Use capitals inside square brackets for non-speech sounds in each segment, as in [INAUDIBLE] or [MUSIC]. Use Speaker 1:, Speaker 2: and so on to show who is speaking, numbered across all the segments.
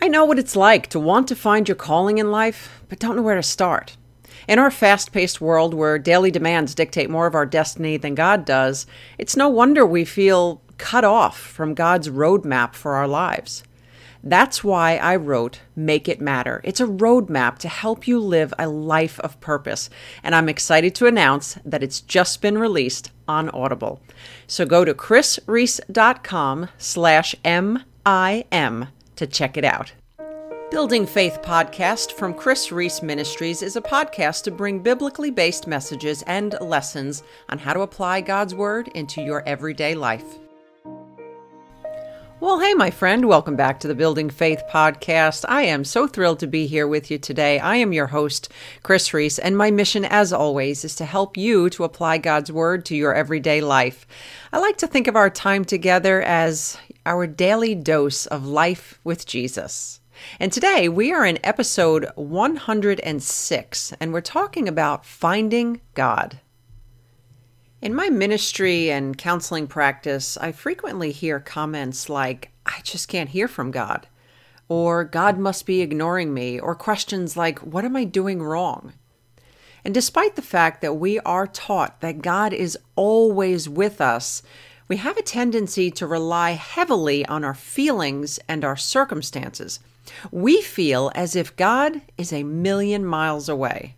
Speaker 1: I know what it's like to want to find your calling in life, but don't know where to start. In our fast paced world where daily demands dictate more of our destiny than God does, it's no wonder we feel cut off from God's roadmap for our lives. That's why I wrote Make It Matter. It's a roadmap to help you live a life of purpose, and I'm excited to announce that it's just been released on Audible. So go to krisreece.com slash M-I-M to check it out. Building Faith podcast from Kris Reece Ministries is a podcast to bring biblically based messages and lessons on how to apply God's Word into your everyday life. Well, hey, my friend, welcome back to the Building Faith podcast. I am so thrilled to be here with you today. I am your host, Kris Reece, and my mission, as always, is to help you to apply God's Word to your everyday life. I like to think of our time together as our daily dose of life with Jesus. And today we are in episode 106, and we're talking about finding God. In my ministry and counseling practice, I frequently hear comments like, I just can't hear from God, or God must be ignoring me, or questions like, What am I doing wrong? And despite the fact that we are taught that God is always with us, we have a tendency to rely heavily on our feelings and our circumstances. We feel as if God is a million miles away.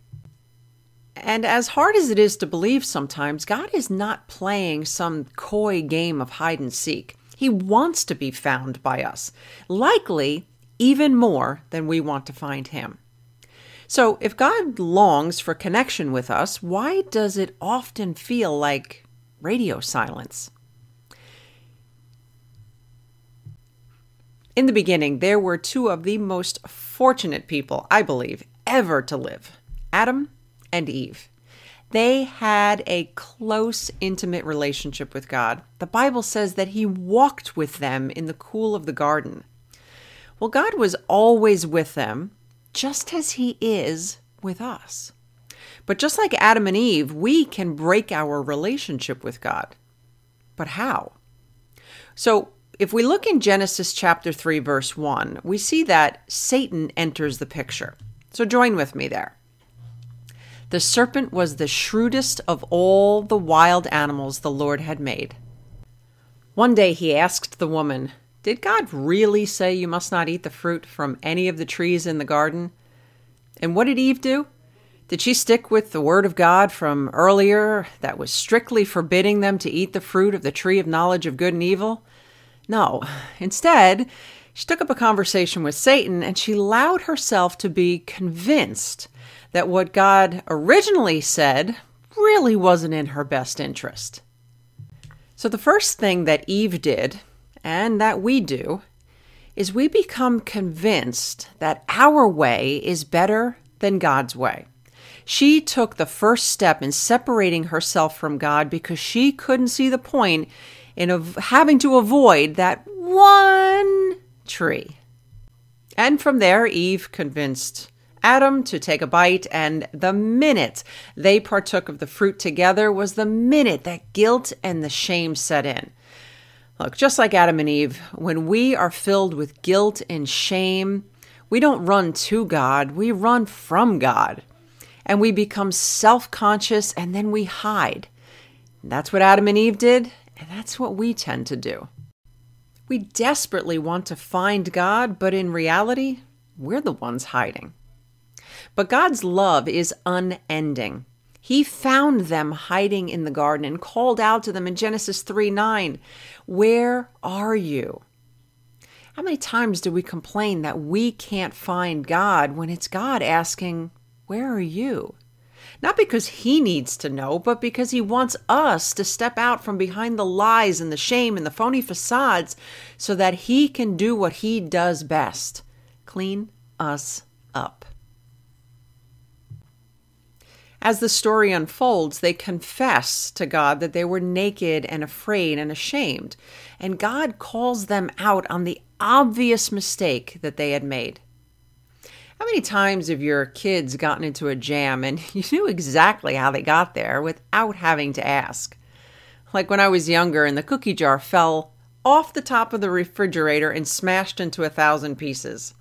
Speaker 1: And as hard as it is to believe sometimes, God is not playing some coy game of hide and seek. He wants to be found by us, likely even more than we want to find Him. So, if God longs for connection with us, why does it often feel like radio silence? In the beginning, there were two of the most fortunate people, I believe, ever to live Adam and Eve. They had a close, intimate relationship with God. The Bible says that He walked with them in the cool of the garden. Well, God was always with them, just as He is with us. But just like Adam and Eve, we can break our relationship with God. But how? So, if we look in Genesis chapter 3, verse 1, we see that Satan enters the picture. So, join with me there. The serpent was the shrewdest of all the wild animals the Lord had made. One day he asked the woman, Did God really say you must not eat the fruit from any of the trees in the garden? And what did Eve do? Did she stick with the word of God from earlier that was strictly forbidding them to eat the fruit of the tree of knowledge of good and evil? No. Instead, she took up a conversation with Satan and she allowed herself to be convinced that what God originally said really wasn't in her best interest. So, the first thing that Eve did, and that we do, is we become convinced that our way is better than God's way. She took the first step in separating herself from God because she couldn't see the point in av- having to avoid that one tree. And from there, Eve convinced Adam to take a bite, and the minute they partook of the fruit together was the minute that guilt and the shame set in. Look, just like Adam and Eve, when we are filled with guilt and shame, we don't run to God, we run from God. And we become self conscious and then we hide. That's what Adam and Eve did, and that's what we tend to do. We desperately want to find God, but in reality, we're the ones hiding. But God's love is unending. He found them hiding in the garden and called out to them in Genesis 3 9, Where are you? How many times do we complain that we can't find God when it's God asking, Where are you? Not because He needs to know, but because He wants us to step out from behind the lies and the shame and the phony facades so that He can do what He does best clean us up. As the story unfolds, they confess to God that they were naked and afraid and ashamed, and God calls them out on the obvious mistake that they had made. How many times have your kids gotten into a jam and [LAUGHS] you knew exactly how they got there without having to ask? Like when I was younger and the cookie jar fell off the top of the refrigerator and smashed into a thousand pieces.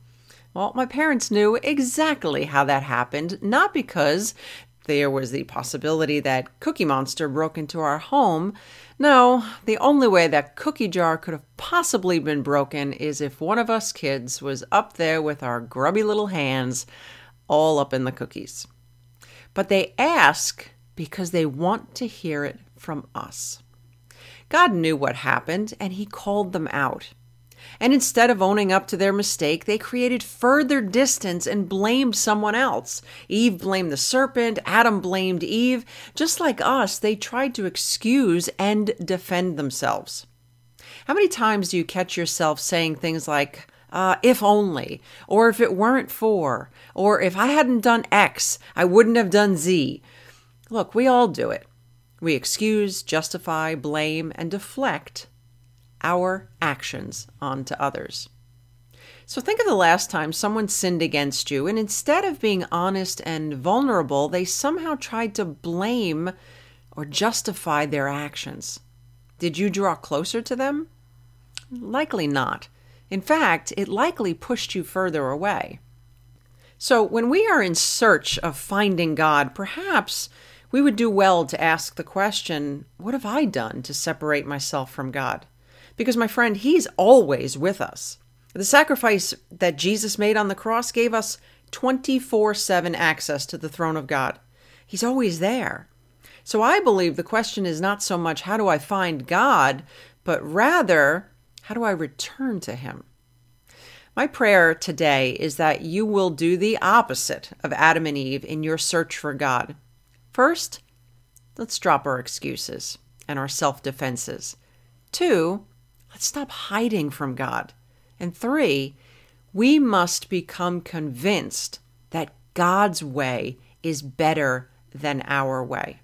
Speaker 1: Well, my parents knew exactly how that happened, not because there was the possibility that Cookie Monster broke into our home. No, the only way that cookie jar could have possibly been broken is if one of us kids was up there with our grubby little hands all up in the cookies. But they ask because they want to hear it from us. God knew what happened and he called them out. And instead of owning up to their mistake, they created further distance and blamed someone else. Eve blamed the serpent, Adam blamed Eve. Just like us, they tried to excuse and defend themselves. How many times do you catch yourself saying things like, uh, if only, or if it weren't for, or if I hadn't done X, I wouldn't have done Z? Look, we all do it. We excuse, justify, blame, and deflect our actions onto others. So think of the last time someone sinned against you, and instead of being honest and vulnerable, they somehow tried to blame or justify their actions. Did you draw closer to them? Likely not. In fact, it likely pushed you further away. So, when we are in search of finding God, perhaps we would do well to ask the question what have I done to separate myself from God? Because, my friend, He's always with us. The sacrifice that Jesus made on the cross gave us 24 7 access to the throne of God. He's always there. So I believe the question is not so much how do I find God, but rather how do I return to Him? My prayer today is that you will do the opposite of Adam and Eve in your search for God. First, let's drop our excuses and our self defenses. Two, Let's stop hiding from God. And three, we must become convinced that God's way is better than our way.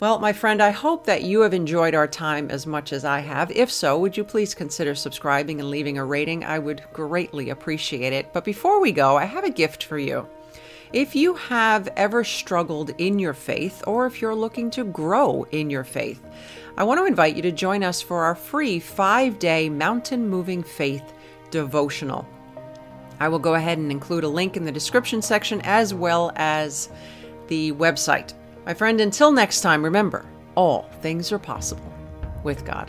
Speaker 1: Well, my friend, I hope that you have enjoyed our time as much as I have. If so, would you please consider subscribing and leaving a rating? I would greatly appreciate it. But before we go, I have a gift for you. If you have ever struggled in your faith, or if you're looking to grow in your faith, I want to invite you to join us for our free five day mountain moving faith devotional. I will go ahead and include a link in the description section as well as the website. My friend, until next time, remember all things are possible with God.